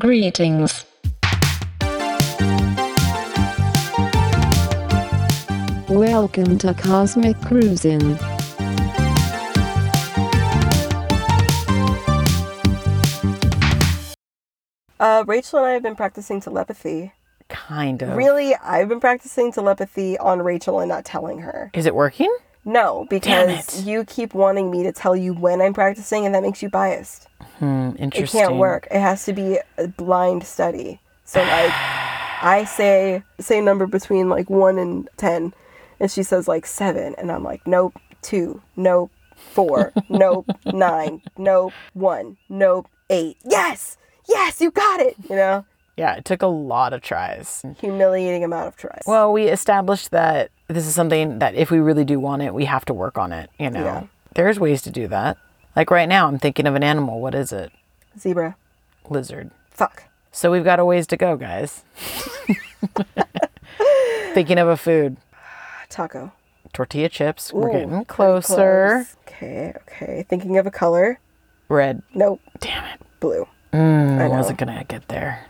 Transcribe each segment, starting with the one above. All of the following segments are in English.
Greetings. Welcome to Cosmic Cruising. Uh, Rachel and I have been practicing telepathy. Kind of. Really, I've been practicing telepathy on Rachel and not telling her. Is it working? No, because you keep wanting me to tell you when I'm practicing, and that makes you biased. Hmm, It can't work. It has to be a blind study. So like, I say say a number between like one and ten, and she says like seven, and I'm like, nope, two, nope, four, nope, nine, nope, one, nope, eight. Yes, yes, you got it. You know, Yeah, it took a lot of tries. humiliating amount of tries. Well, we established that this is something that if we really do want it, we have to work on it, you know. Yeah. There's ways to do that. Like right now, I'm thinking of an animal. What is it? Zebra. Lizard. Fuck. So we've got a ways to go, guys. thinking of a food. Taco. Tortilla chips. We're getting closer. close. Okay, okay. Thinking of a color. Red. Nope. Damn it. Blue. Mm, I I wasn't going to get there.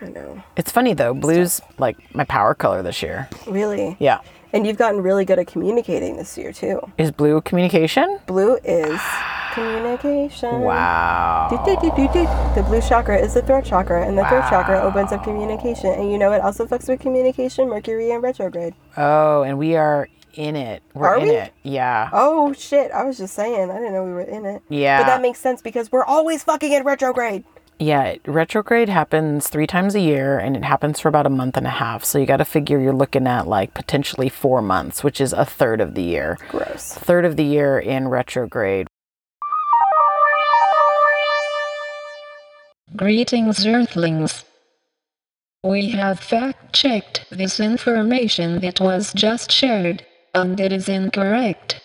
I know. It's funny though. Blue's like my power color this year. Really? Yeah. And you've gotten really good at communicating this year too. Is blue communication? Blue is communication. Wow. Do, do, do, do, do. The blue chakra is the throat chakra, and the throat chakra opens up communication. And you know it also fucks with communication, Mercury and retrograde. Oh, and we are in it. We're Are in we? it. Yeah. Oh shit, I was just saying. I didn't know we were in it. Yeah. But that makes sense because we're always fucking in retrograde. Yeah, retrograde happens three times a year and it happens for about a month and a half. So you got to figure you're looking at like potentially four months, which is a third of the year. Gross. Third of the year in retrograde. Greetings, Earthlings. We have fact checked this information that was just shared, and it is incorrect.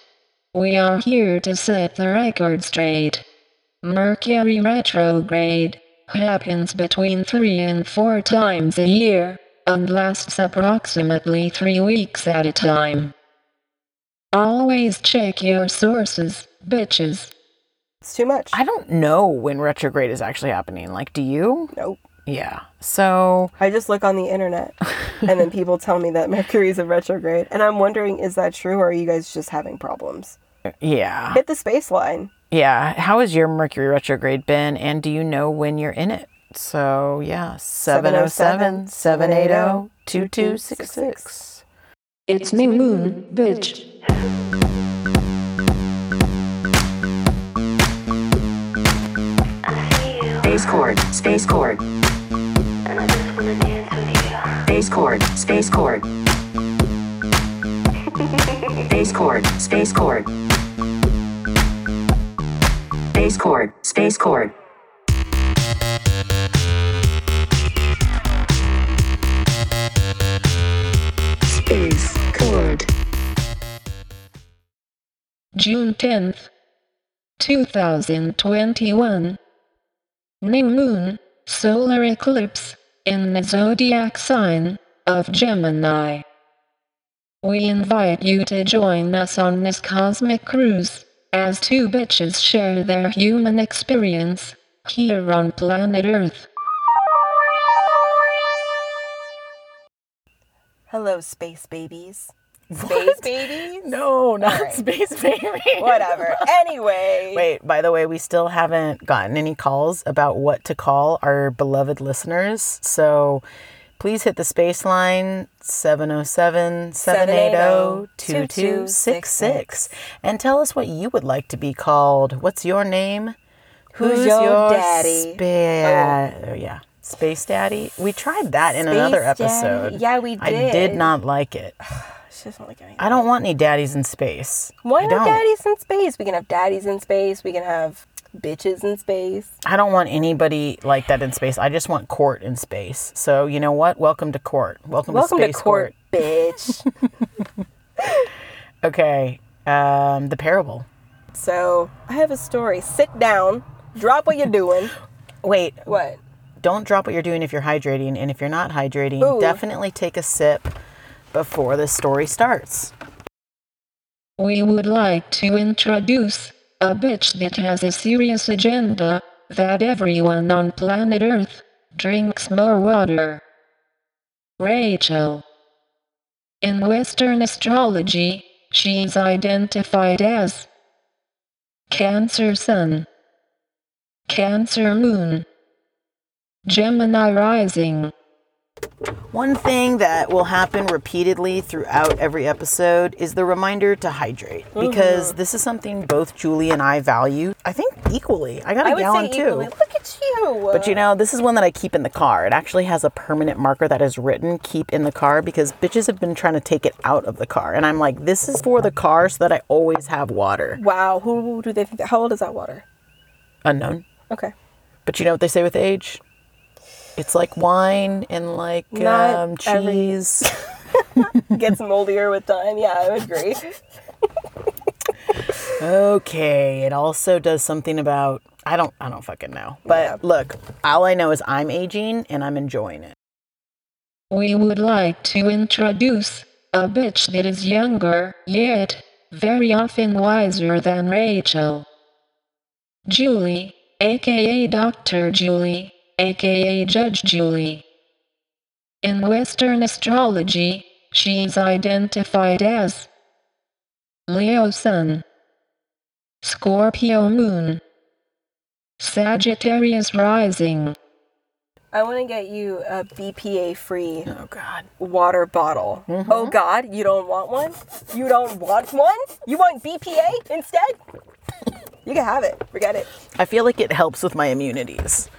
We are here to set the record straight. Mercury retrograde happens between three and four times a year, and lasts approximately three weeks at a time. Always check your sources, bitches. It's too much. I don't know when retrograde is actually happening. Like, do you? nope. Yeah. So, I just look on the internet and then people tell me that Mercury's in retrograde. And I'm wondering, is that true or are you guys just having problems? yeah. Hit the space line. Yeah. How has your Mercury retrograde been? And do you know when you're in it? So, yeah. 707 780 2266. It's new moon, bitch. Space chord, space chord. Space chord, space chord. Space chord, space chord. Space chord, space chord. Space chord. June 10th, 2021. New moon, solar eclipse, in the zodiac sign of Gemini. We invite you to join us on this cosmic cruise as two bitches share their human experience here on planet Earth. Hello, space babies. Space babies? No, not right. Space Baby. Whatever. Anyway. Wait, by the way, we still haven't gotten any calls about what to call our beloved listeners. So please hit the space line 707 780 2266 and tell us what you would like to be called. What's your name? Who's your daddy? Spa- oh, yeah. Space Daddy. We tried that in another Space Daddy? episode. Yeah, we did. I did. not like it. She doesn't like anything. I don't want any daddies in space. Why don't. daddies in space? We can have daddies in space. We can have bitches in space. I don't want anybody like that in space. I just want court in space. So you know what? Welcome to court. Welcome, Welcome to to space court, bitch. Okay. Um, the parable. so I have a story. Sit down. Drop what you're doing. Wait, What? don't drop what you're doing if you're hydrating, and if you're not hydrating, Ooh. definitely take a sip before the story starts. We would like to introduce a bitch that has a serious agenda that everyone on planet Earth drinks more water. Rachel. In Western astrology, she's identified as Cancer Sun, Cancer Moon, Gemini Rising. One thing that will happen repeatedly throughout every episode is the reminder to hydrate mm-hmm. because this is something both Julie and I value. I think equally. I got a I would gallon say too. equally. Look at you. But you know, this is one that I keep in the car. It actually has a permanent marker that is written keep in the car because bitches have been trying to take it out of the car. And I'm like, this is for the car so that I always have water. wow. Who do they think? That, how old is that water? Unknown. Okay. But you know what they say with age? It's like wine and like Not um, every- cheese. Gets moldier with time. Yeah, I would agree. Okay, it also does something about I don't I don't fucking know. But Yeah. look, all I know is I'm aging and I'm enjoying it. We would like to introduce a bitch that is younger, yet very often wiser than Rachel. Julie, aka Dr. Julie, aka Judge Julie. In Western astrology, she's identified as Leo Sun, Scorpio Moon, Sagittarius Rising. I want to get you a BPA free Oh god. water bottle. Mm-hmm. Oh God, you don't want one? You don't want one? You want BPA instead? You can have it. Forget it. I feel like it helps with my immunities.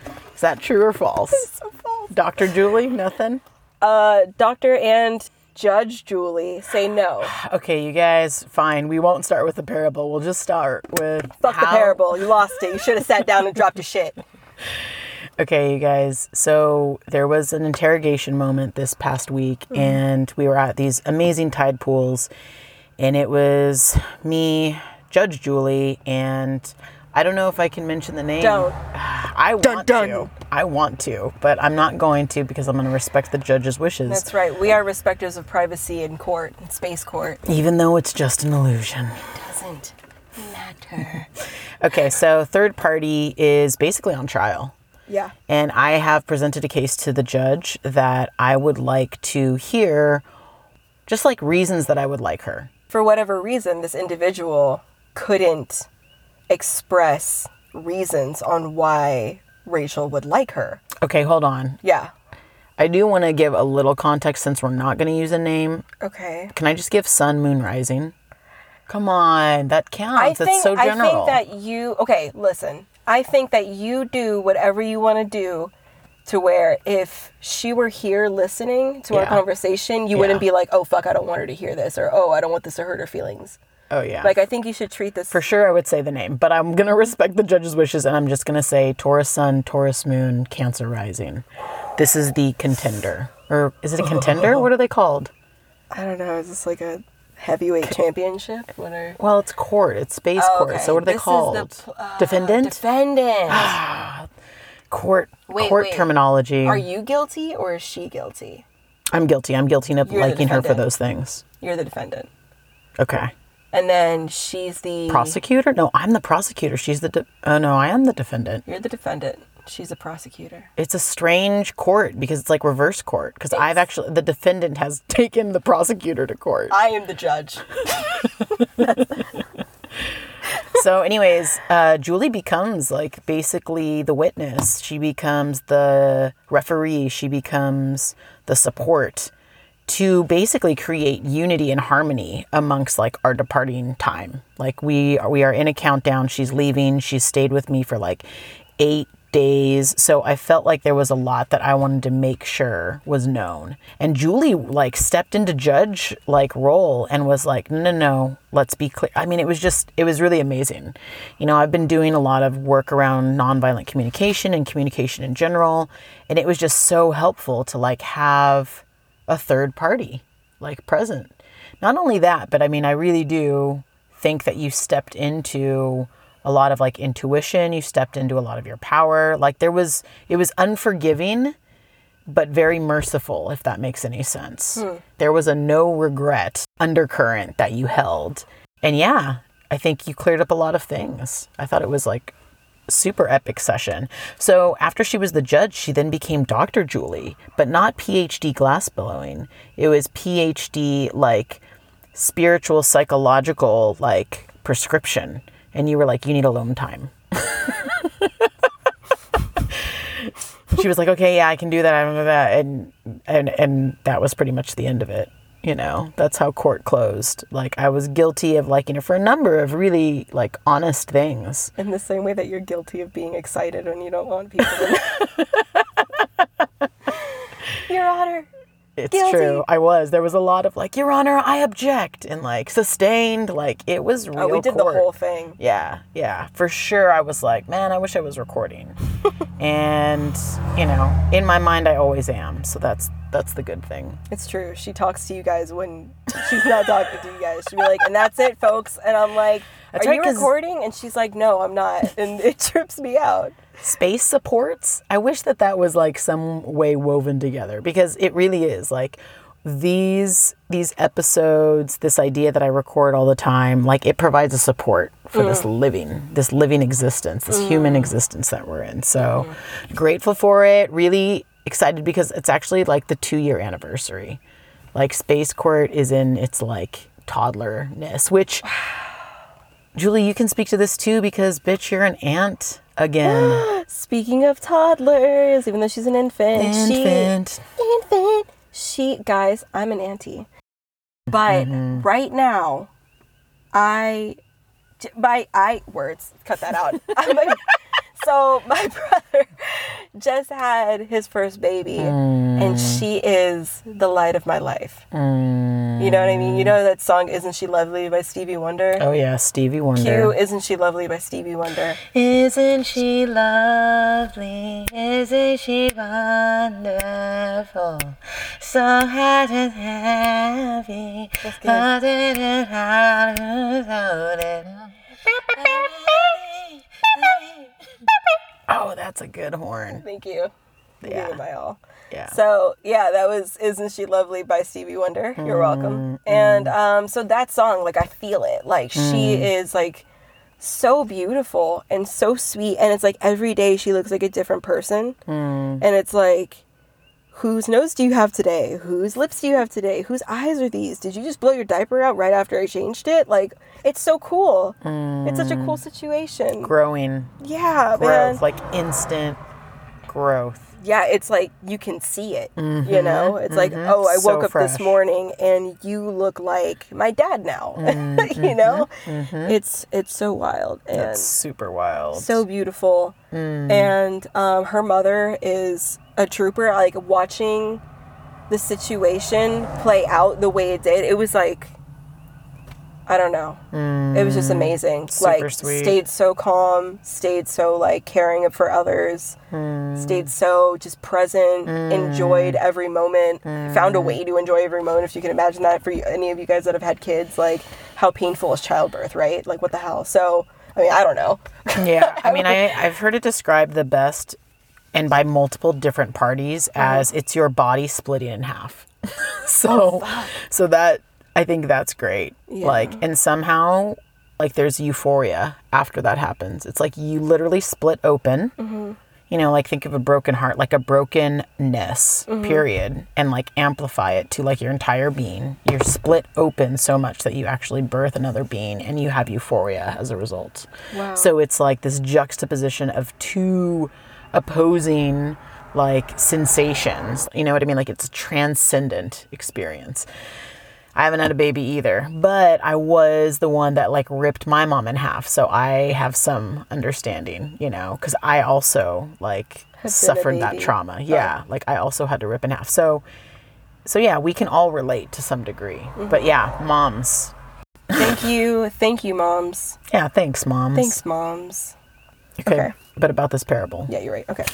Is that true or false? So false. Dr. Julie, nothing? Uh, Doctor and Judge Julie say no. Okay, you guys, fine. We won't start with the parable. We'll just start with Fuck the parable. You lost it. You should have sat down and dropped your shit. Okay, you guys. So there was an interrogation moment this past week, and we were at these amazing tide pools, and it was me, Judge Julie, and I don't know if I can mention the name. Don't. I want dun. to. I want to, but I'm not going to because I'm going to respect the judge's wishes, That's right. We are respecters of privacy in court, in space court. even though it's just an illusion. It Doesn't matter. Okay, so third party is basically on trial. Yeah. And I have presented a case to the judge that I would like to hear just like reasons that I would like her. For whatever reason, this individual couldn't express reasons on why Rachel would like her. Okay, hold on. Yeah. I do want to give a little context since we're not going to use a name. Okay. Can I just give sun, moon, rising? Come on, that counts. It's think so I think that you okay, listen. I think that you do whatever you want to do to where if she were here listening to our conversation, you wouldn't be like, "Oh fuck, I don't want her to hear this," or "Oh, I don't want this to hurt her feelings." Oh yeah. Like I think you should treat this For sure, I would say the name, but I'm going to respect the judge's wishes and I'm just going to say Taurus Sun, Taurus Moon, Cancer Rising. This is the contender. Or is it a contender? What are they called? I don't know, is this like a heavyweight championship? What are Well, it's court. It's space Oh, court. okay. So what are they This is the called? pl- uh, Defendant? defendant. court Wait, court wait. terminology. Are you guilty or is she guilty? I'm guilty. I'm guilty of You're the liking her for defendant. those things. You're the defendant. Okay. And then she's the Prosecutor? No, I'm the prosecutor. She's the. De- oh no, I am the defendant. You're the defendant. She's a prosecutor. It's a strange court because it's like reverse court. Because I've actually the defendant has taken the prosecutor to court. I am the judge. so anyways uh, julie becomes like basically the witness she becomes the referee she becomes the support to basically create unity and harmony amongst like our departing time. Like we are we are in a countdown. She's leaving. She's stayed with me for like eight days. So i felt like there was a lot that i wanted to make sure was known. And julie like stepped into judge like role and was like no no no. Let's be clear. I mean it was just it was really amazing. You know i've been doing a lot of work around nonviolent communication and communication in general. And it was just so helpful to like have a third party like present. Not only that but i mean i really do think that you stepped into a lot of like intuition you stepped into a lot of your power. Like there was it was unforgiving but very merciful if that makes any sense. Hmm. There was a no regret undercurrent that you held. And yeah i think you cleared up a lot of things. I thought it was like super epic session. So after she was the judge, she then became Dr. Julie, but not PhD glass blowing. It was PhD like spiritual psychological like prescription. And you were like, you need alone time. she was like, okay, yeah, I can do that, I do that, and and and that was pretty much the end of it. You know, that's how court closed. Like I was guilty of liking her for a number of really like honest things. In the same way that you're guilty of being excited when you don't want people to know. Your Honor. It's Guilty. true. I was. There was a lot of like, Your Honor, I object, and like sustained. Like it was real. Oh, we did court. the whole thing. Yeah, yeah, for sure. I was like, man, I wish I was recording. and you know, in my mind, I always am. So that's that's the good thing. It's true. She talks to you guys when she's not talking to you guys. She'll be like, and that's it, folks. And I'm like, That's are right, you recording? And she's like, no, I'm not. And it trips me out. Space supports. I wish that that was like some way woven together because it really is like these these episodes this idea that i record all the time like it provides a support for this mm. living this living existence this mm. human existence that we're in. So mm-hmm. grateful for it really excited because it's actually like the two year anniversary. Like space court is in its like toddlerness which julie you can speak to this too because bitch you're an aunt again Speaking of toddlers, even though she's an infant, infant she infant. She guys, I'm an auntie. But Mm-hmm. right now, I my I words cut that out. I'm a, so my brother just had his first baby, and Mm. she is the light of my life. You know what I mean? You know that song "Isn't She Lovely" by Stevie Wonder. Oh yeah, Stevie Wonder. Cue "Isn't She Lovely" by Stevie Wonder. Isn't she lovely? Isn't she wonderful? So hard and heavy. Oh, that's a good horn. Thank you. You Yeah. it my all. Yeah. So yeah, that was "Isn't She Lovely" by Stevie Wonder. You're Mm-hmm. welcome. And um, so that song, like I feel it. Like she Mm. is like so beautiful and so sweet, and it's like every day she looks like a different person, Mm. and it's like. Whose nose do you have today? Whose lips do you have today? Whose eyes are these? Did you just blow your diaper out right after I changed it? Like, it's so cool. It's such a cool mm. situation. Growing Yeah, man. growth, like instant growth. Yeah, it's like you can see it. You know, it's like, oh, I Mm-hmm. So woke up this morning and you look like my dad now. you know, it's it's so wild and Mm-hmm. That's super wild. so beautiful. Mm. And um, her mother is a trooper. Like watching the situation play out the way it did, it was like. I don't know. It was just amazing. Mm. Super like sweet. stayed so calm, stayed so like caring for others, Mm. stayed so just present, enjoyed every moment, found a Mm. way to enjoy every moment. If you can imagine that for any of you guys that have had kids, like how painful is childbirth, right? Like what the hell? So I mean, I don't know. yeah, I mean, I, I've heard it described the best and by multiple different parties as it's your body splitting in half. so, so that I think that's great. Like, and somehow, like, there's euphoria after that happens. It's like you literally split open. Mm-hmm. You know, like think of a broken heart, like a brokenness, mm-hmm. period, and like amplify it to like your entire being. You're split open so much that you actually birth another being and you have euphoria as a result. Wow. So it's like this juxtaposition of two opposing like sensations. You know what I mean? Like it's a transcendent experience. I haven't had a baby either, but I was the one that like ripped my mom in half. So I have some understanding, you know, because I also like suffered that trauma. Yeah. Like I also had to rip in half. So, so yeah, we can all relate to some degree. Mm-hmm. But yeah, moms. Thank you, thank you, moms. Yeah, thanks, moms. Thanks, moms. Okay. Okay. But about this parable. Yeah, you're right. Okay.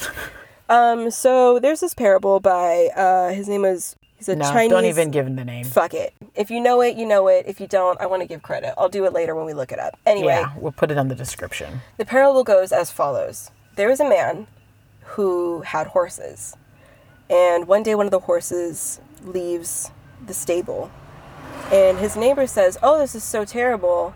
Um, so there's this parable by uh, his name is he's a No, Chinese. don't even give him the name. Fuck it. If you know it, you know it. If you don't, I want to give credit. I'll do it later when we look it up. Anyway, Yeah, we'll put it on the description. the parable goes as follows There was a man who had horses. And one day, one of the horses leaves the stable. And his neighbor says, Oh, this is so terrible.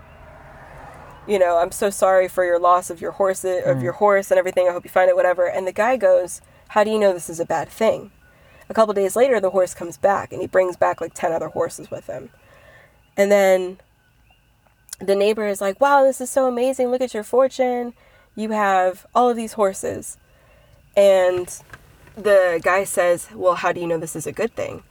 you know, I'm so sorry for your loss of your horse of mm. your horse and everything. I hope you find it, whatever. And the guy goes, How do you know this is a bad thing? A couple days later, the horse comes back and he brings back like 10 other horses with him. And then the neighbor is like, Wow, this is so amazing. Look at your fortune. You have all of these horses. And the guy says, Well, how do you know this is a good thing?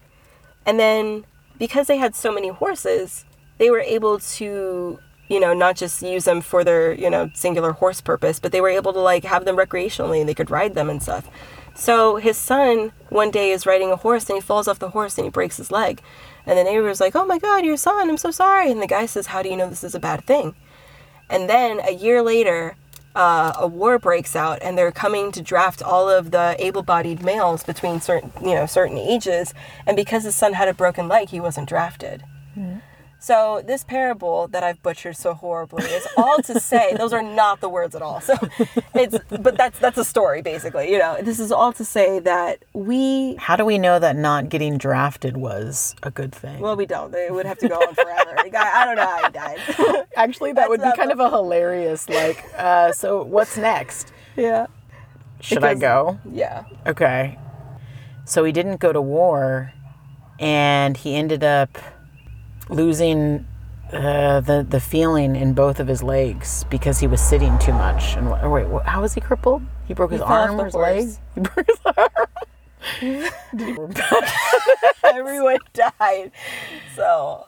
And then because they had so many horses, they were able to, you know, not just use them for their, you know, singular horse purpose, but they were able to like have them recreationally and they could ride them and stuff. So his son one day is riding a horse and he falls off the horse and he breaks his leg. And the neighbor's like, Oh my God, your son, I'm so sorry. And the guy says, How do you know this is a bad thing? And then a year later, uh, a war breaks out, and they're coming to draft all of the able-bodied males between certain, you know, certain ages. And because his son had a broken leg, he wasn't drafted. So this parable that I've butchered so horribly is all to say those are not the words at all. So it's but that's that's a story basically. You know, this is all to say that we How do we know that not getting drafted was a good thing? well we don't. They would have to go on forever. The guy, I don't know how he died. Actually, that would be not kind of a hilarious, like, uh, so what's next? yeah. Should I go? Yeah. Okay. So he didn't go to war, and he ended up losing uh, the the feeling in both of his legs because he was sitting too much. And wait, how was he crippled? He broke his off arm or his leg? He broke his arm. Everyone died. So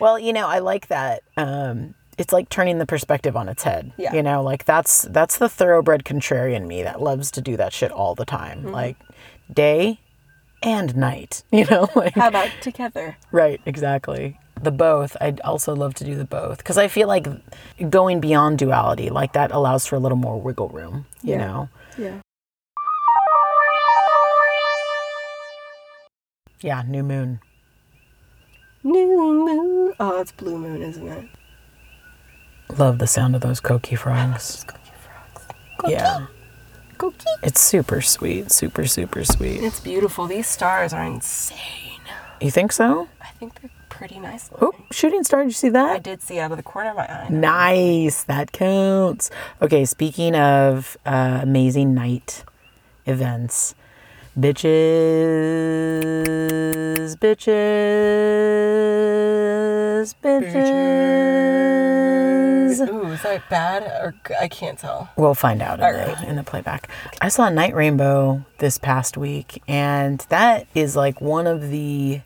Well, you know, I like that. Um, it's like turning the perspective on its head. Yeah. You know, like that's that's the thoroughbred contrarian me that loves to do that shit all the time. Mm-hmm. Like day and night. You know, like how about together? right, exactly. The both. I'd also love to do the both because I feel like going beyond duality, like that allows for a little more wiggle room. You Yeah. know. Yeah. Yeah. New moon. New moon. Oh, it's blue moon, isn't it? Love the sound of those coqui frogs. Yeah. Cookie. It's super sweet. Super super sweet. It's beautiful. These stars are insane. You think so? I think they're pretty nice. Oh, shooting star, did you see that? I did see out of the corner of my eye. Nice, that counts. Okay, speaking of uh, amazing night events, bitches, bitches, bitches. Ooh, is that bad or I can't tell. We'll find out in, the, in the playback. I saw a night rainbow this past week, and that is like one of the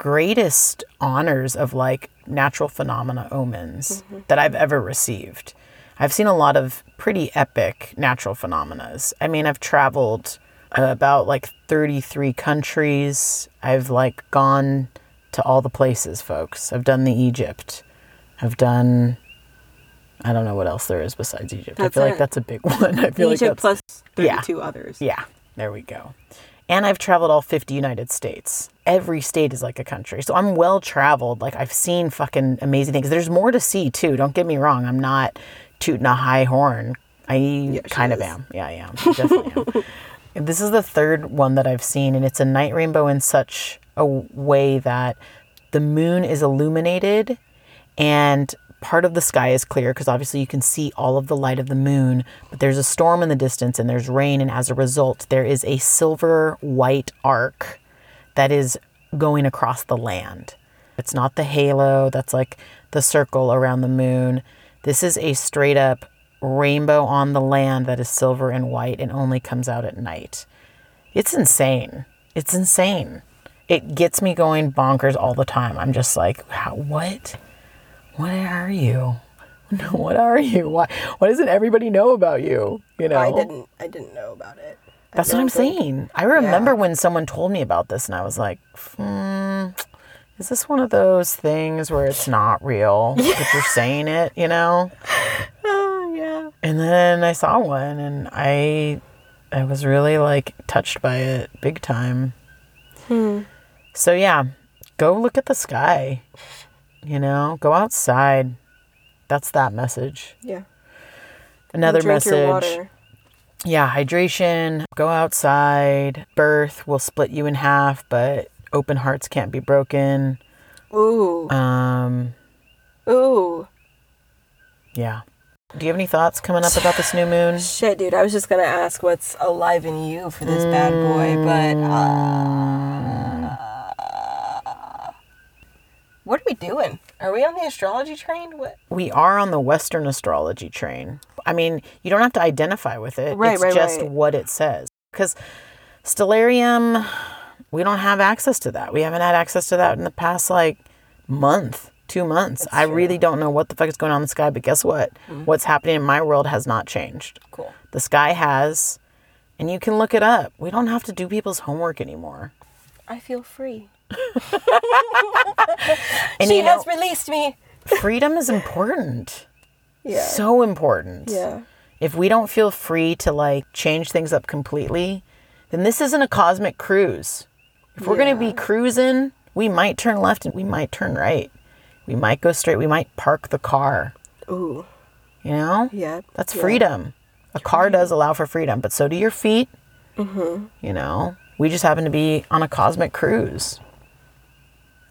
greatest honors of like natural phenomena omens that I've ever received. I've seen a lot of pretty epic natural phenomena. I mean, I've traveled uh, about like 33 countries. I've like gone to all the places, folks. I've done the Egypt. I've done I don't know what else there is besides Egypt. I That's feel like that's a big one. I feel like Egypt that's plus Yeah. 32 others. yeah, there we go. And I've traveled all 50 United States. Every state is like a country. So I'm well traveled. Like I've seen fucking amazing things. There's more to see too. Don't get me wrong. I'm not tooting a high horn. I she kind of is. am. Yeah, I am. I definitely am. This is the third one that I've seen, and it's a night rainbow in such a way that the moon is illuminated and part of the sky is clear because obviously you can see all of the light of the moon, but there's a storm in the distance and there's rain, and as a result, there is a silver white arc that is going across the land. It's not the halo that's like the circle around the moon. This is a straight up rainbow on the land that is silver and white and only comes out at night. It's insane. It's insane. It gets me going bonkers all the time. I'm just like, how, what? What are you? What are you? Why? Why doesn't everybody know about you? You know, I didn't I didn't know about it. I That's what I'm think- saying. I remember when someone told me about this, and I was like, hmm, is this one of those things where it's not real, but you're saying it, you know? Oh, yeah. And then I saw one, and I, I was really like touched by it, big time. Hmm. So yeah, go look at the sky. You know, go outside. That's that message. Yeah. Another message. Yeah, hydration, go outside. Birth will split you in half, but open hearts can't be broken. Ooh. Um, Ooh. Yeah. Do you have any thoughts coming up about this new moon? Shit, dude. I was just gonna ask what's alive in you for this bad boy, but uh, what are we doing? Are we on the astrology train? What? We are on the Western astrology train. I mean, you don't have to identify with it. Right, it's right, just right. what it says. Because Stellarium, we don't have access to that. We haven't had access to that in the past like month, two months. I really don't know what the fuck is going on in the sky, but guess what? Mm-hmm. What's happening in my world has not changed. Cool. The sky has, and you can look it up. We don't have to do people's homework anymore. I feel free. And she you know, has released me. freedom is important. Yeah. So important. yeah. if we don't feel free to like change things up completely, then this isn't a cosmic cruise. If we're going to be cruising, we might turn left and we might turn right. We might go straight. We might park the car. Ooh. You know? Yeah. That's yeah. freedom. A car does allow for freedom, but so do your feet. Mm-hmm. You know? We just happen to be on a cosmic cruise.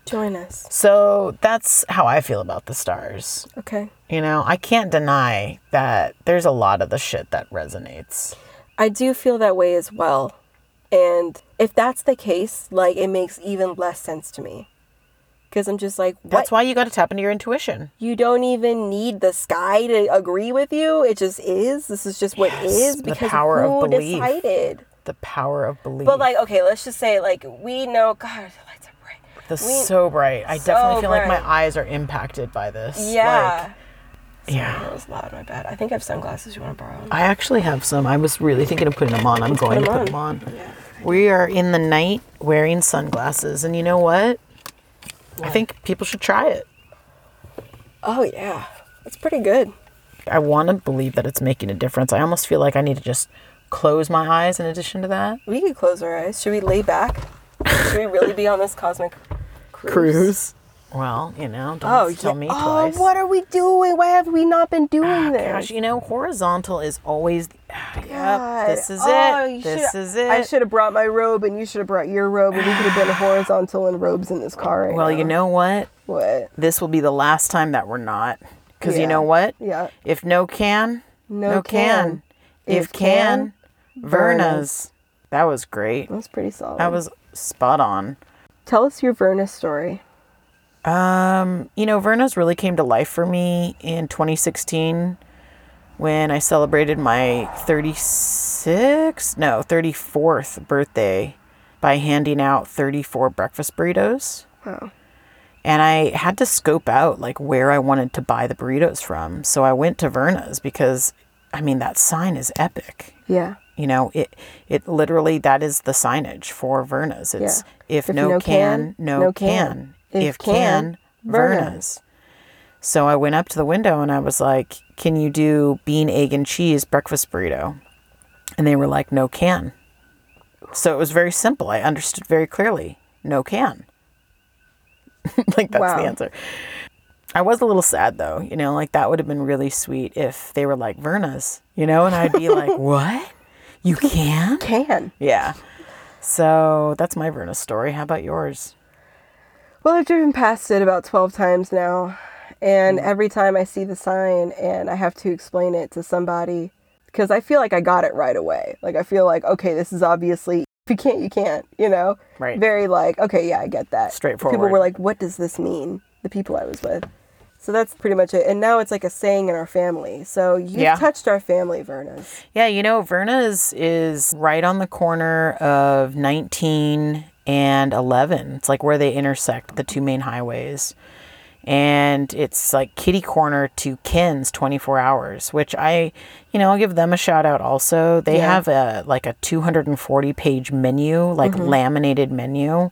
Join us. So that's how I feel about the stars. Okay. You know, I can't deny that there's a lot of the shit that resonates. I do feel that way as well. And if that's the case, like it makes even less sense to me. Cuz I'm just like, what? That's why you got to tap into your intuition. you don't even need the sky to agree with you. It just is. This is just what Yes, is the because power of who belief. decided. The power of belief. But like, okay, let's just say like we know. God, the we- so bright. I so definitely feel like my eyes are impacted by this. Yeah. Like, yeah. That was loud. My bad. I think I have sunglasses. You want to borrow? I actually have some. I was really thinking of putting them on. I'm going put to put them on. We are in the night wearing sunglasses, and you know what? I think people should try it. Oh yeah, it's pretty good. I want to believe that it's making a difference. I almost feel like I need to just close my eyes in addition to that. We could close our eyes. Should we lay back? Should we really be on this cosmic cruise? Well, you know, don't Oh, tell yeah. me oh, twice. what are we doing? Why have we not been ah, doing this? Gosh, you know, horizontal is always. Ah, yep, this is Oh, it. This is it. I should have brought my robe, and you should have brought your robe, and we could have been horizontal in robes in this car right well, now. you know what? what? This will be the last time that we're not. Because you know what? Yeah. If no can, No, no, can. If, If can, can, Verna's. That was great. That's pretty solid. That was spot on. Tell us your Verna story. Um, you know, Verna's really came to life for me in 2016 when I celebrated my 36, no, 34th birthday by handing out 34 breakfast burritos. Wow. And I had to scope out like where I wanted to buy the burritos from. So I went to Verna's because I mean that sign is epic. Yeah. You know, it it literally that is the signage for Verna's. It's Yeah. if, If no, no can, can, no, no can. can. If, If can, can, Verna's. Verna's. So I went up to the window and I was like, "Can you do bean, egg, and cheese breakfast burrito?" And they were like, "No can." So it was very simple. I understood very clearly. No can. like that's Wow. the answer. I was a little sad though, you know, like that would have been really sweet if they were like Verna's, you know, and I'd be like, "What? You can?" Can. Yeah. So that's my Verna story. How about yours? Well, I've driven past it about 12 times now. And mm. every time I see the sign and I have to explain it to somebody, because I feel like I got it right away. Like, I feel like, okay, this is obviously, if you can't, you can't, you know? Right. Very like, okay, yeah, I get that. Straightforward. People were like, what does this mean? The people I was with. So that's pretty much it. And now it's like a saying in our family. So you've Yeah. touched our family, Verna's. Yeah, you know, Verna's is right on the corner of 19 and 11. It's like where they intersect the two main highways. And it's like kitty corner to Ken's 24 hours, which I, you know, I'll give them a shout out also. They Yeah. have a like a 240 page menu, like laminated menu.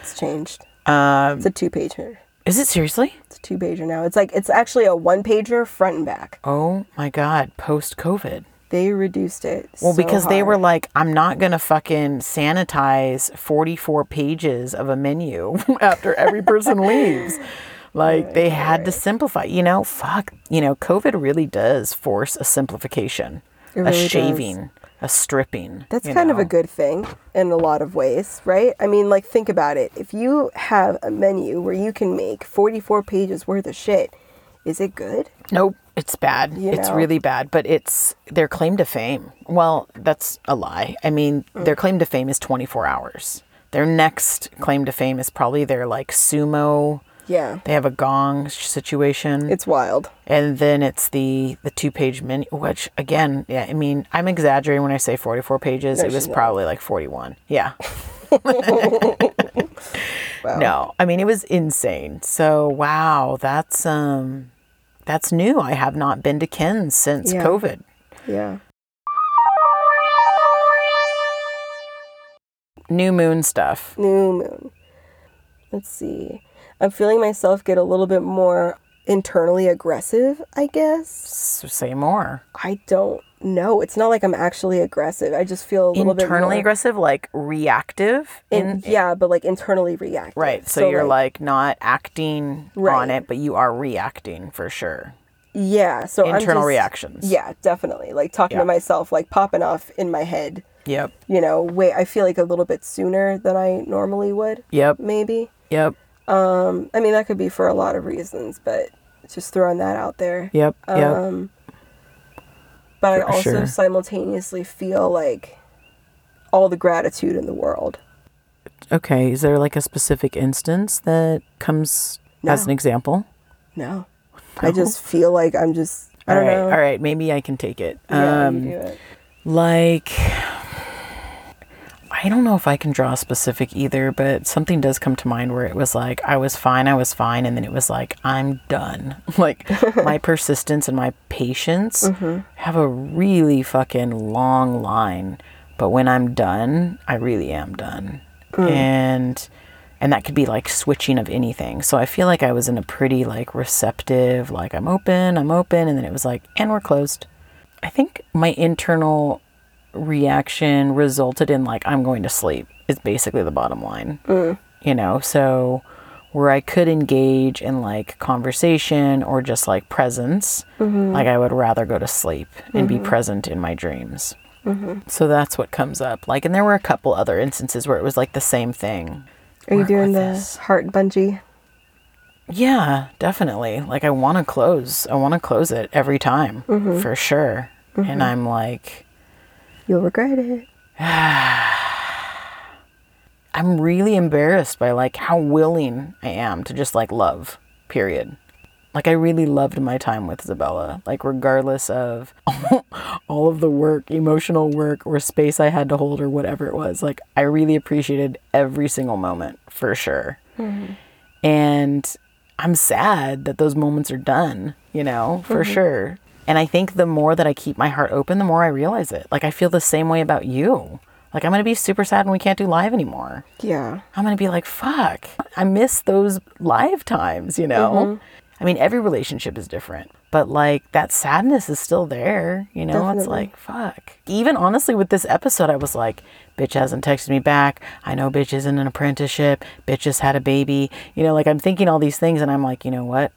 It's changed. Um, It's a two pager. Is it seriously? It's a two pager now. It's like, it's actually a one pager front and back. Oh my God, post COVID. They reduced it. Well, so because they were like, I'm not going to fucking sanitize 44 pages of a menu after every person leaves. Like, they had to simplify. You know, fuck, you know, COVID really does force a simplification, It a shaving. does. A stripping. That's kind of a good thing in a lot of ways, right? I mean, like, think about it. If you have a menu where you can make 44 pages worth of shit, Is it good? Nope, it's bad. You it's know? really bad, but it's their claim to fame. Well, that's a lie. I mean, Mm. their claim to fame is 24 hours. Their next claim to fame is probably their like sumo. Yeah. They have a gong situation. It's wild. and then it's the the two page menu which again yeah i mean i'm exaggerating when i say 44 pages No, it was not. probably like 41 yeah no i mean it was insane so wow that's um that's new i have not been to ken's since Yeah. covid Yeah. new moon stuff New moon. Let's see. I'm feeling myself get a little bit more internally aggressive, I guess. so say more I don't know. It's not like I'm actually aggressive. I just feel a little bit internally aggressive like reactive in, yeah, but like internally reactive. right so, you're like, not acting on it but you are reacting for sure yeah, so internal just- reactions Yeah, definitely. Like talking Yeah. to myself, like popping off in my head. yep You know, wait, I feel like a little bit sooner than I normally would. yep Maybe. yep Um, I mean, that could be for a lot of reasons, but just throwing that out there. Yep. Yep. Um, but I also sure. simultaneously feel like all the gratitude in the world. okay. Is there like a specific instance that comes as an example? No, I just feel like I'm just. I All don't right. know. All right. Maybe I can take it. Yeah, um, you do it. like I don't know if I can draw a specific either, but something does come to mind where it was like I was fine, I was fine, and then it was like I'm done. Like my persistence and my patience Mm-hmm. have a really fucking long line, but when I'm done, I really am done. Mm. And and that could be like switching of anything. So I feel like I was in a pretty like receptive, like I'm open, I'm open, and then it was like, and we're closed. I think my internal reaction resulted in like I'm going to sleep is basically the bottom line. Mm. You know, so where I could engage in like conversation or just like presence, mm-hmm. like I would rather go to sleep and be mm-hmm. present in my dreams. Mm-hmm. So that's what comes up. Like, and there were a couple other instances where it was like the same thing. Are you Work doing the this. heart bungee? Yeah, definitely. Like I want to close. I want to close it every time for sure. And I'm like, You'll regret it. I'm really embarrassed by like how willing I am to just like love. Period. Like I really loved my time with Isabella. Like regardless of all of the work, emotional work or space I had to hold or whatever it was. Like I really appreciated every single moment for sure. Mm-hmm. And I'm sad that those moments are done, you know, for mm-hmm. sure. And I think the more that I keep my heart open, the more I realize it. Like I feel the same way about you. Like I'm going to be super sad when we can't do live anymore. Yeah. I'm going to be like, fuck, I miss those live times, you know? Mm-hmm. I mean, every relationship is different, but like that sadness is still there, you know? Definitely. It's like, fuck. Even honestly, with this episode, I was like, bitch hasn't texted me back. I know bitch is in an apprenticeship. Bitch just had a baby. You know, like I'm thinking all these things and I'm like, you know what?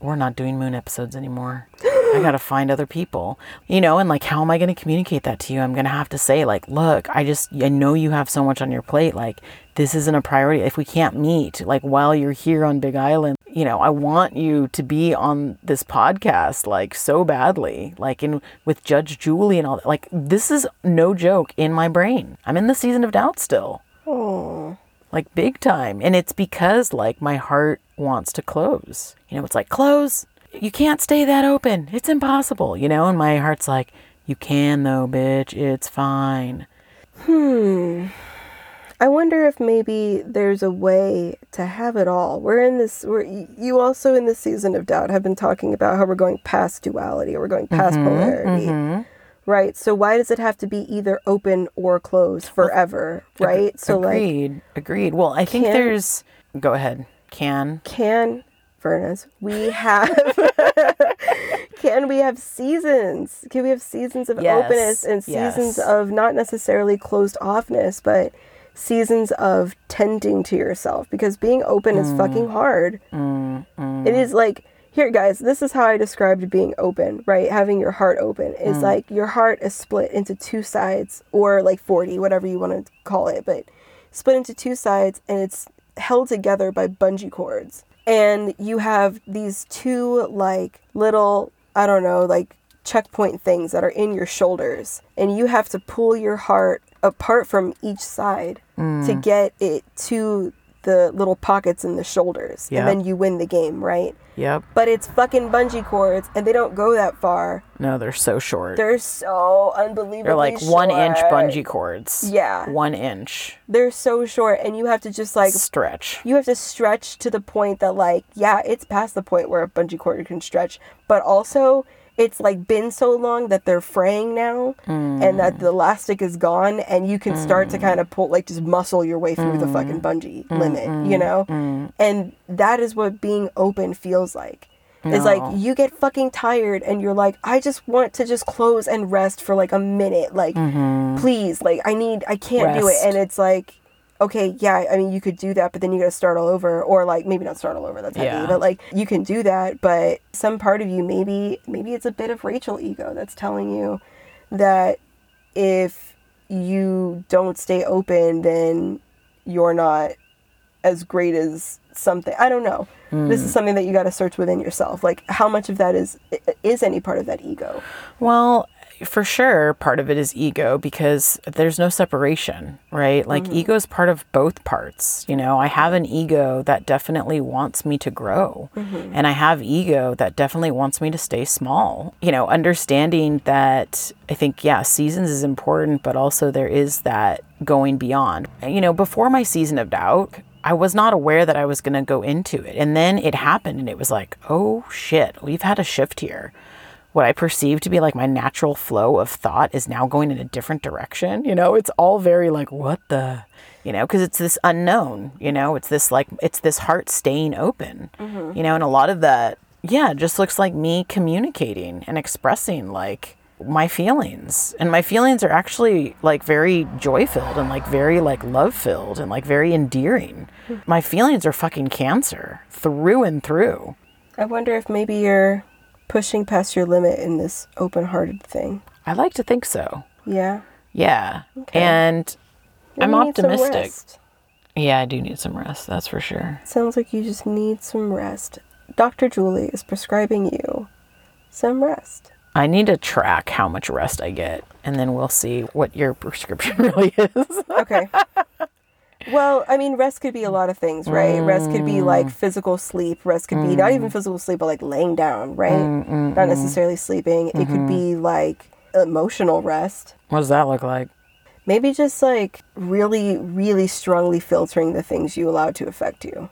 We're not doing moon episodes anymore. I got to find other people, you know, and like, how am I going to communicate that to you? I'm going to have to say, like, look, I just, I know you have so much on your plate. Like, this isn't a priority. If we can't meet, like, while you're here on Big Island, you know, I want you to be on this podcast, like, so badly, like, in with Judge Julie and all that. Like, this is no joke in my brain. I'm in the season of doubt still Oh. like big time. And it's because like my heart wants to close. You know, it's like close. You can't stay that open. It's impossible, you know? And my heart's like, you can though, bitch. It's fine. Hmm. I wonder if maybe there's a way to have it all. We're in this. We're you also in this season of doubt have been talking about how we're going past duality we're going past polarity, right? So why does it have to be either open or closed forever, right? So like, agreed. agreed. Well, I think Can- there's go ahead. Can. can Furnace we have? can we have seasons? Can we have seasons of Yes, openness and yes. seasons of not necessarily closed offness, but seasons of tending to yourself? Because being open is fucking Mm. hard. It is like here, guys. This is how I described being open. Right, having your heart open is Mm. like your heart is split into two sides, or like forty, whatever you want to call it, but split into two sides, and it's held together by bungee cords. And you have these two like little i don't know like checkpoint things that are in your shoulders and you have to pull your heart apart from each side to mm. get it to the little pockets in the shoulders Yeah. and then you win the game right Yep. but it's fucking bungee cords and they don't go that far No, they're so short. they're so unbelievably They're like one inch bungee cords. Yeah. One inch they're so short and you have to just like stretch. you have to stretch to the point that like yeah it's past the point where a bungee cord can stretch but also it's like been so long that they're fraying now and that the hmm. elastic is gone and you can start to hmm. kind of pull like just muscle your way through the hmm. fucking bungee limit you know? And that is what being open feels like. It's like you get fucking tired and you're like i just want to just close and rest for like a minute like mm-hmm. please like i need i can't do it. And it's like okay, yeah, I mean, you could do that, but then you got to start all over, or like maybe not start all over. That's heavy, Yeah. but like you can do that. But some part of you, maybe, maybe it's a bit of Rachel ego that's telling you that if you don't stay open, then you're not as great as something. I don't know. This is hmm. something that you got to search within yourself. Like, how much of that is is any part of that ego? Well, for sure, part of it is ego because there's no separation, right? Like, mm-hmm. ego is part of both parts. You know, I have an ego that definitely wants me to grow, mm-hmm. and I have ego that definitely wants me to stay small. You know, understanding that I think, yeah, seasons is important, but also there is that going beyond. You know, before my season of doubt, I was not aware that I was going to go into it. And then it happened, and it was like, oh shit, we've had a shift here what I perceive to be like my natural flow of thought is now going in a different direction. You know, it's all very like, what the, you know, because it's this unknown, you know, it's this like, it's this heart staying open, mm-hmm. you know, and a lot of that, yeah, just looks like me communicating and expressing like my feelings. And my feelings are actually like very joy filled and like very like love filled and like very endearing. Hmm. My feelings are fucking cancer through and through. I wonder if maybe you're pushing past your limit in this open-hearted thing. I like to think so. Yeah. Yeah. Okay. And I'm you some optimistic. Yeah, I do need some rest, that's for sure. Sounds like you just need some rest. Dr. Julie is prescribing you some rest. I need to track how much rest I get, and then we'll see what your prescription really is. Okay. well, I mean, rest could be a lot of things, right? Rest could be like mm. physical sleep. Rest could be not even mm. physical sleep, but like laying down, right? Mm, not necessarily sleeping. It could be mm-hmm. like emotional rest. what does that look like? Maybe just like really, really strongly filtering the things you allow to affect you.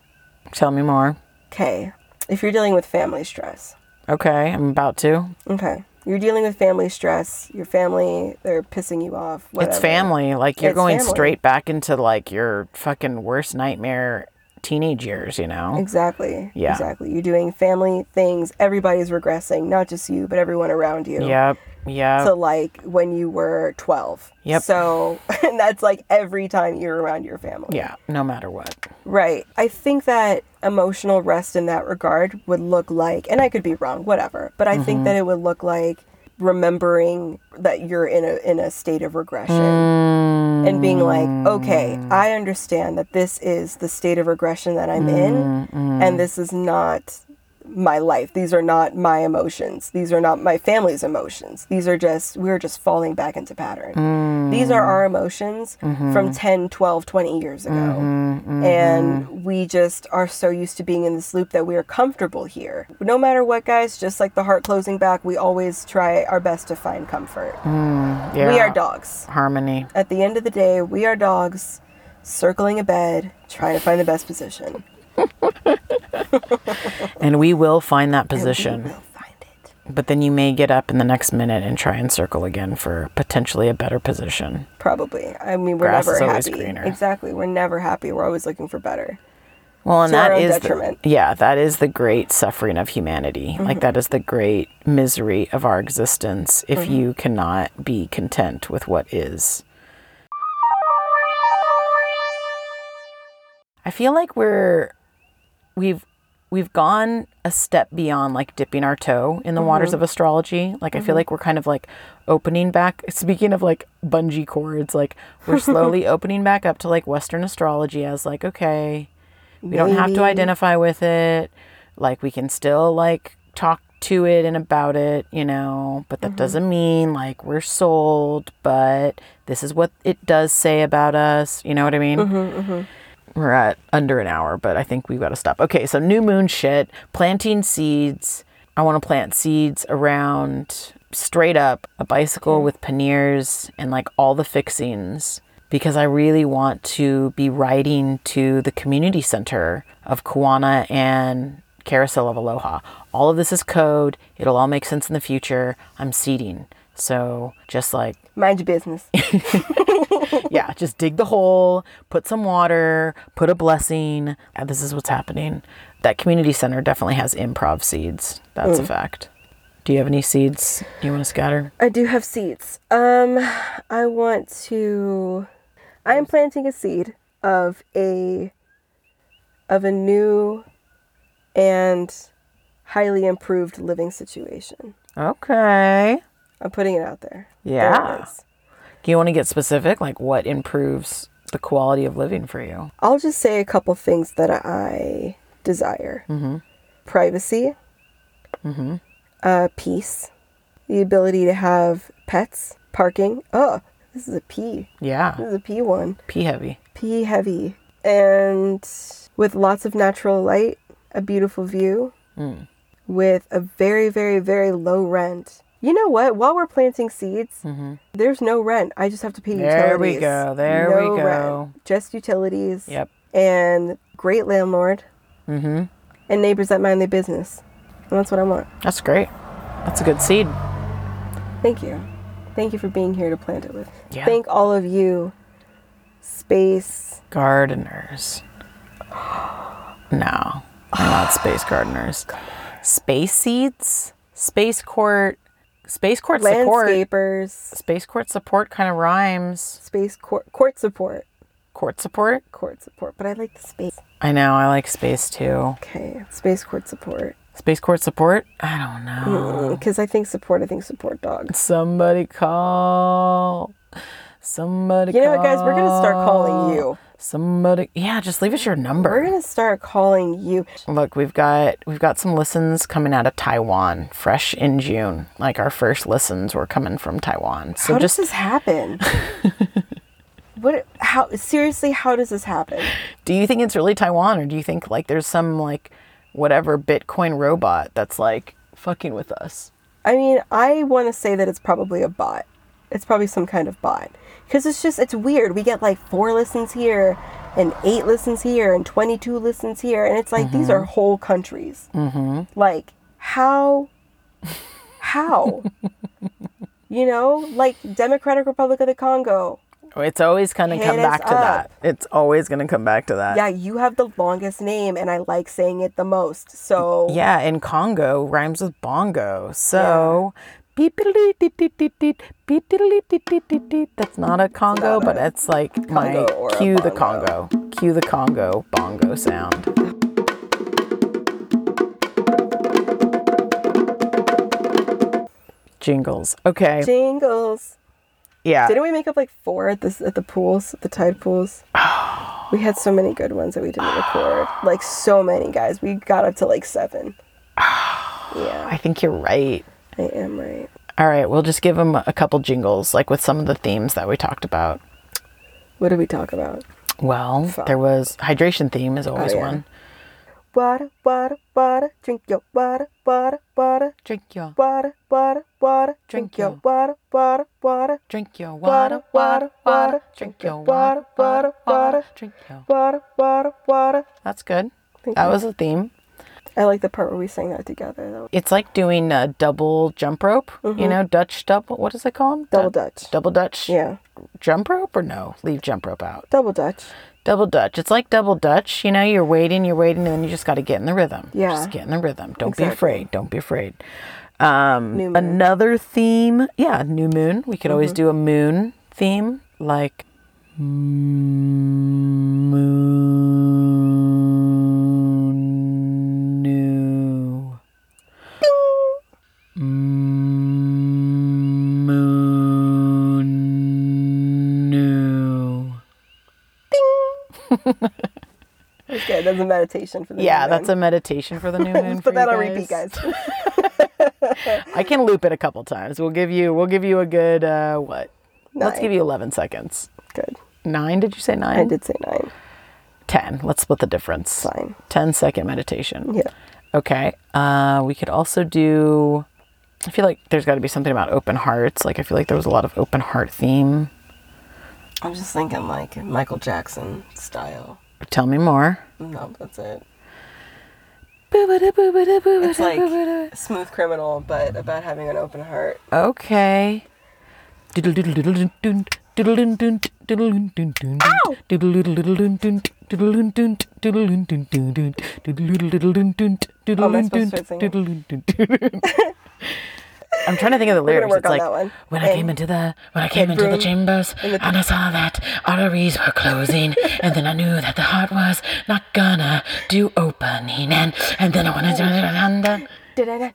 Tell me more. Okay. If you're dealing with family stress, Okay, I'm about to. okay. You're dealing with family stress. Your family, they're pissing you off. Whatever. It's family. Like you're It's going family. straight back into like your fucking worst nightmare teenage years, you know? Exactly. Yeah. Exactly. You're doing family things. Everybody's regressing, not just you, but everyone around you. Yep. Yep. To like when you were 12. Yep. So, and that's like every time you're around your family. yeah, no matter what. Right. I think that emotional rest in that regard would look like, and I could be wrong, whatever, but I Mm-hmm. think that it would look like remembering that you're in a in a state of regression Mm. and being like, okay, I understand that this is the state of regression that I'm in, Mm, and this is not my life. These are not my emotions. These are not my family's emotions. These are just, we're just falling back into pattern. Mm. These are our emotions mm-hmm. from 10, 12, 20 years ago. Mm-hmm, mm-hmm. And we just are so used to being in this loop that we are comfortable here. No matter what, guys, just like the heart closing back, we always try our best to find comfort. Mm, yeah. We are dogs. Harmony. At the end of the day, we are dogs circling a bed, trying to find the best position. And we will find that position. will find it. But then you may get up in the next minute and try and circle again for potentially a better position. Probably. I mean, we're Grass never is always happy. greener. Exactly. We're never happy. We're always looking for better. Well, and To our own is the, yeah, that is the great suffering of humanity. Mm-hmm. Like that is the great misery of our existence if Mm-hmm. you cannot be content with what is. I feel like we're we've we've gone a step beyond like dipping our toe in the Mm-hmm. waters of astrology. Like I feel like we're kind of like opening back speaking of like bungee cords, like we're slowly opening back up to like western astrology as like okay, We don't have to identify with it. Like we can still like talk to it and about it, you know, but Mm-hmm. that doesn't mean like we're sold, but this is what it does say about us. You know what I mean? We're at under an hour, but I think we've got to stop. Okay, so new moon shit, planting seeds. I want to plant seeds around straight up a bicycle with panniers and like all the fixings because I really want to be riding to the community center of Kuana and Carousel of Aloha. All of this is code. It'll all make sense in the future. I'm seeding. So just like Mind your business. yeah, just dig the hole, put some water, put a blessing. And this is what's happening. That community center definitely has improv seeds. That's a fact. Do you have any seeds you want to scatter? I do have seeds. Um, I want to. I am planting a seed of a of a new and highly improved living situation. Okay. I'm putting it out there. Yeah. Do you want to get specific? Like what improves the quality of living for you? I'll just say a couple things that I desire: mm-hmm. privacy, mm-hmm. uh, peace, the ability to have pets, parking. Oh, this is a P. Yeah. This is a P one. Pea heavy. P heavy and with lots of natural light, a beautiful view, mm. with a very, very, very low rent. You know what? While we're planting seeds, there's no rent. I just have to pay utilities. There we go. There we go. rent. Just utilities. Yep. And great landlord. Mm-hmm. And neighbors that mind their business. And that's what I want. That's great. That's a good seed. Thank you. Thank you for being here to plant it with. Yeah. Thank all of you, space. Gardeners. No, they're not space gardeners. Space seeds? Space court. Space court support. Landscapers, Space court support kind of rhymes. space court, court support. Court support? court support, but I like the space. I know, I like space too. Okay, space court support. Space court support? I don't know. Mm, because I think support, I think support dog. Somebody call. Somebody. You know what, guys? We're gonna start calling you. Somebody Yeah, just leave us your number. We're gonna start calling you. Look, we've got we've got some listens coming out of Taiwan, fresh in June. Like our first listens were coming from Taiwan. So How just does this happen? what? How? Seriously, how does this happen? do you think it's really Taiwan or do you think like there's some like whatever Bitcoin robot that's like fucking with us? I mean, I want to say that it's probably a bot. It's probably some kind of bot. Because it's just, it's weird. We get like four listens here, and eight listens here, and 22 listens here. And it's like, these are whole countries. Mm-hmm. Like, how? How? you know, like Democratic Republic of the Congo. It's always going to come back to that. It's always going to come back to that. Yeah, you have the longest name, and I like saying it the most. So, Yeah, and Congo rhymes with bongo. So that's not a Congo, but it's like my Congo or a cue the. Congo. Cue the Congo bongo sound. Jingles. Okay. jingles. Yeah. Didn't we make up like four at this at the pools, at the tide pools? we had so many good ones that we didn't record. Like so many guys. We got up to like seven. yeah, I think you're right. I am right. All right, we'll just give them a couple jingles, like with some of the themes that we talked about. What did we talk about? Well, there was hydration theme is oh, always Oh, yeah. one. Water, water, water. Drink your water, water, water. Drink your Water, water, water. Drink your water, water, water. Drink your Water, water, water. Drink your water, water. water. Drink your. Water, water, water. That's good. Thank That you. was a theme. I like the part where we sang that together though. It's like doing a double jump rope. You know, Dutch double. What is it called? Mm-hmm. Double Du- Dutch. Double Dutch. Yeah. Jump rope or no? Leave jump rope out. Double Dutch. Double Dutch. It's like double Dutch. You know, you're waiting, you're waiting, and then you just got to get in the rhythm. Yeah. Just get in the rhythm. Don't be afraid. Don't be afraid. Um. Another theme. Yeah, new moon. We could Mm-hmm. always do a moon theme, like moon That's good. That's a meditation for the Yeah, new that's a moon. meditation for the new moon. Put that on repeat, guys. I can loop it a couple times. We'll give you we'll give you a good uh what? Let's give you 11 seconds. Good. 9, did you say 9? I did say nine. 10. Let's split the difference. Fine. 10 second meditation. Yeah. Okay. Uh we could also do I feel like there's got to be something about open hearts. Like I feel like there was a lot of open heart theme. I'm just thinking like Michael Jackson style. Tell me more. No, that's it. It's like Smooth Criminal, but about having an open heart. Okay. Oh, I'm trying to think of the lyrics. work It's on like that one. when I came into the when I came into the chambers and I saw that arteries were closing, and then I knew that the heart was not gonna do opening, and and then I wanted to That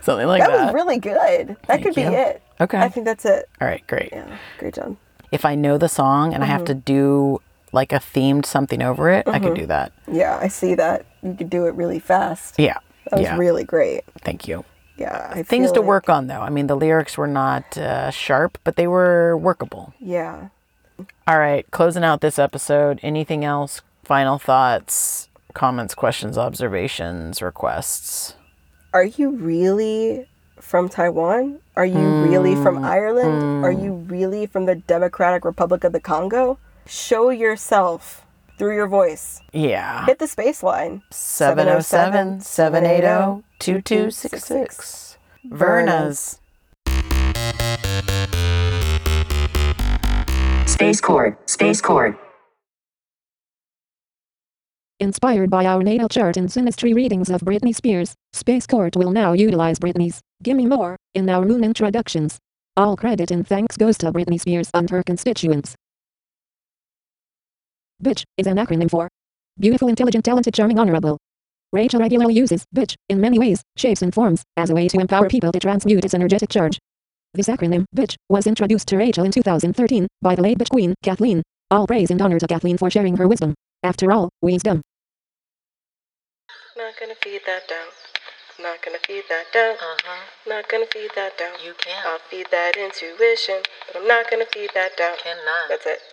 something like that. That was really good. That could be you. it. Okay. I think that's it. All right, great. Yeah. Great job. If I know the song and I have to Mm-hmm. do like a themed something over it, I could do that. Yeah, I see that. You could do it really fast. Yeah. That was yeah. really great. Thank you. Yeah. I Things to like- work on though. I mean, the lyrics were not uh, sharp, but they were workable. Yeah. All right, closing out this episode. Anything else? Final thoughts, comments, questions, observations, requests? Are you really from Taiwan? Are you really from Ireland? Are you really from the Democratic Republic of the Congo? Show yourself through your voice. Yeah. Hit the space line. 707 780 2266. Verna's. Space Court. Space Court. Inspired by our natal chart and synastry readings of Britney Spears, Space Court will now utilize Britney's Gimme More in our moon introductions. All credit and thanks goes to Britney Spears and her constituents. Bitch is an acronym for Beautiful, Intelligent, Talented, Charming, Honorable. Rachel regularly uses bitch in many ways, shapes, and forms as a way to empower people to transmute its energetic charge. This acronym, bitch, was introduced to Rachel in 2013 by the late bitch queen, Kathleen. All praise and honor to Kathleen for sharing her wisdom. After all, wisdom. Not gonna feed that doubt. Not gonna feed that doubt. Uh-huh. Not gonna feed that doubt. You can't. I'll feed that intuition, but I'm not gonna feed that doubt. Cannot. That's it.